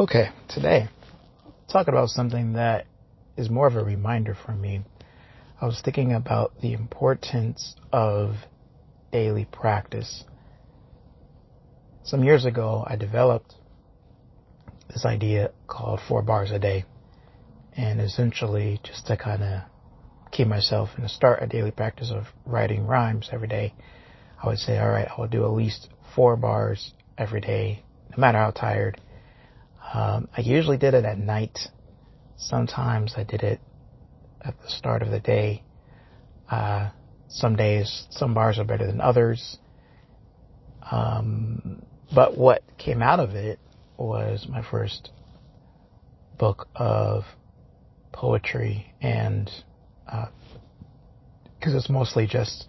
Okay, today, talking about something that is more of a reminder for me. I was thinking about the importance of daily practice. Some years ago, I developed this idea called four bars a day. And essentially, just to kind of keep myself and start a daily practice of writing rhymes every day, I would say, all right, I will do at least four bars every day, no matter how tired. Um, I usually did it at night. Sometimes I did it at the start of the day. Uh, some days, some bars are better than others. Um, but what came out of it was my first book of poetry and because uh, it's mostly just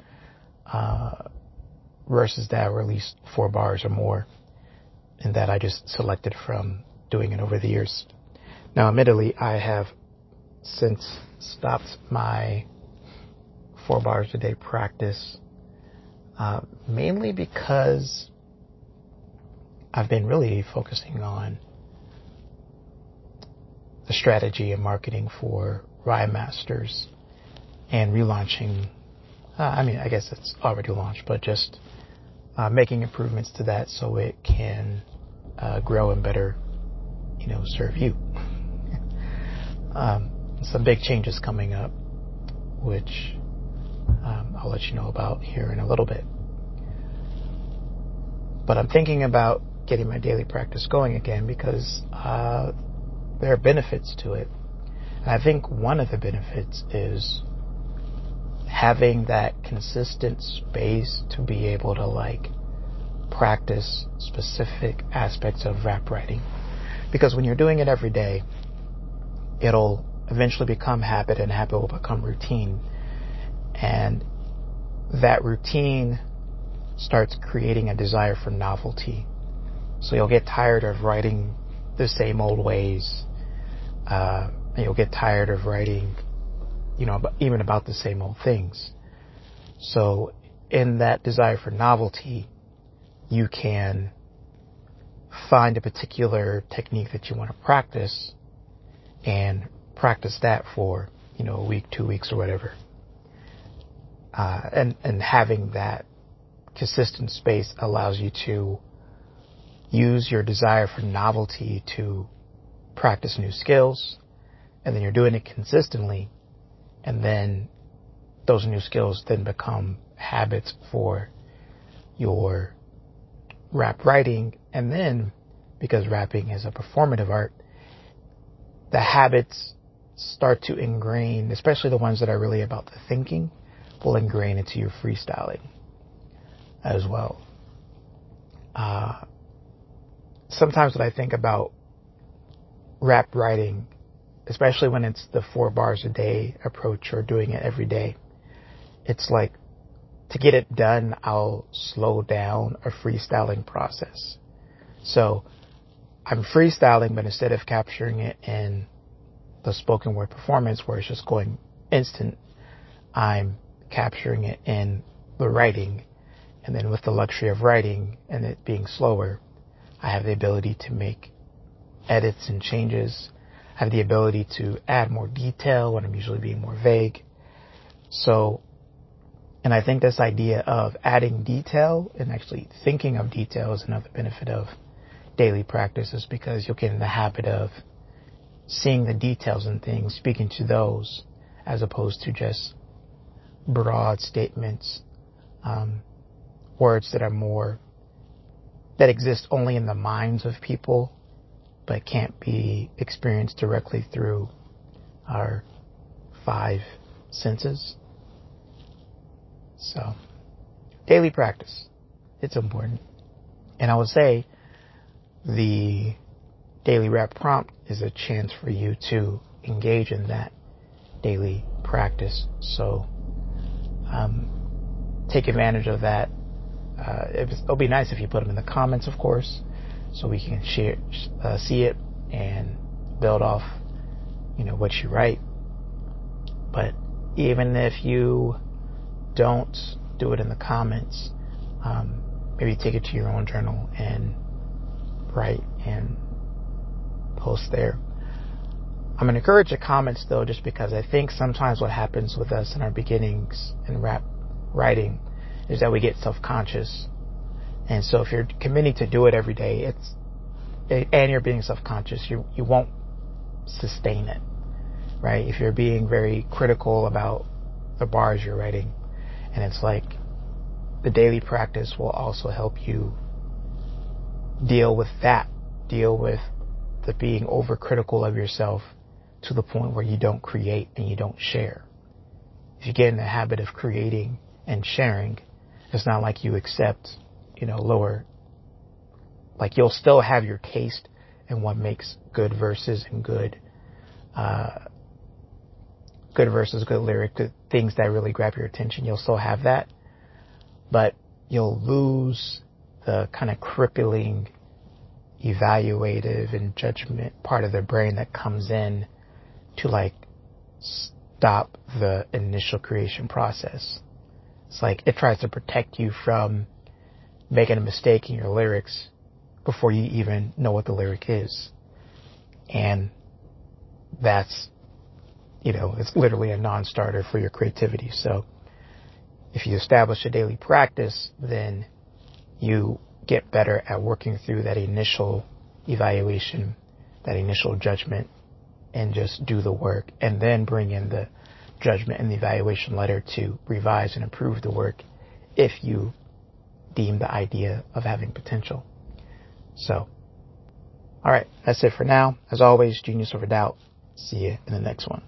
uh, verses that were at least four bars or more and that I just selected from doing it over the years. Now, admittedly, I have since stopped my four bars a day practice, uh, mainly because I've been really focusing on the strategy and marketing for Rhyme Masters and relaunching. Uh, I mean, I guess it's already launched, but just uh, making improvements to that so it can uh, grow and better, you know, serve you. um, some big changes coming up, which um, I'll let you know about here in a little bit. But I'm thinking about getting my daily practice going again because uh, there are benefits to it. And I think one of the benefits is having that consistent space to be able to like practice specific aspects of rap writing. Because when you're doing it every day, it'll eventually become habit and habit will become routine. And that routine starts creating a desire for novelty. So you'll get tired of writing the same old ways. Uh, and you'll get tired of writing, you know, even about the same old things. So in that desire for novelty, you can find a particular technique that you want to practice and practice that for, you know, a week, two weeks or whatever. Uh, and, and having that consistent space allows you to use your desire for novelty to practice new skills, and then you're doing it consistently, and then those new skills then become habits for your rap writing, and then because rapping is a performative art, the habits start to ingrain, especially the ones that are really about the thinking, will ingrain into your freestyling as well. Uh, sometimes when I think about rap writing, especially when it's the four bars a day approach or doing it every day, it's like to get it done, I'll slow down a freestyling process. So I'm freestyling, but instead of capturing it in the spoken word performance where it's just going instant, I'm capturing it in the writing. And then with the luxury of writing and it being slower, I have the ability to make edits and changes. I have the ability to add more detail when I'm usually being more vague. So, and I think this idea of adding detail and actually thinking of detail is another benefit of daily practice is because you'll get in the habit of seeing the details and things, speaking to those, as opposed to just broad statements, um, words that are more that exist only in the minds of people, but can't be experienced directly through our five senses. So, daily practice. It's important. And I would say the daily rap prompt is a chance for you to engage in that daily practice. So, um, take advantage of that uh, it'll be nice if you put them in the comments, of course, so we can share, uh, see it and build off, you know, what you write. But even if you don't do it in the comments, um, maybe take it to your own journal and write and post there. I'm going to encourage the comments though, just because I think sometimes what happens with us in our beginnings in rap writing is that we get self-conscious. And so if you're committing to do it every day, it's, and you're being self-conscious, you, you won't sustain it, right? If you're being very critical about the bars you're writing, and it's like the daily practice will also help you deal with that, deal with the being overcritical of yourself to the point where you don't create and you don't share. If you get in the habit of creating and sharing, it's not like you accept, you know, lower, like you'll still have your taste and what makes good verses and good, uh, good verses, good lyric, good things that really grab your attention. You'll still have that, but you'll lose the kind of crippling, evaluative and judgment part of the brain that comes in to like stop the initial creation process. It's like it tries to protect you from making a mistake in your lyrics before you even know what the lyric is. And that's, you know, it's literally a non-starter for your creativity. So if you establish a daily practice, then you get better at working through that initial evaluation, that initial judgment, and just do the work and then bring in the judgment and the evaluation letter to revise and improve the work if you deem the idea of having potential. So, all right, that's it for now. As always, Genius Over Doubt. See you in the next one.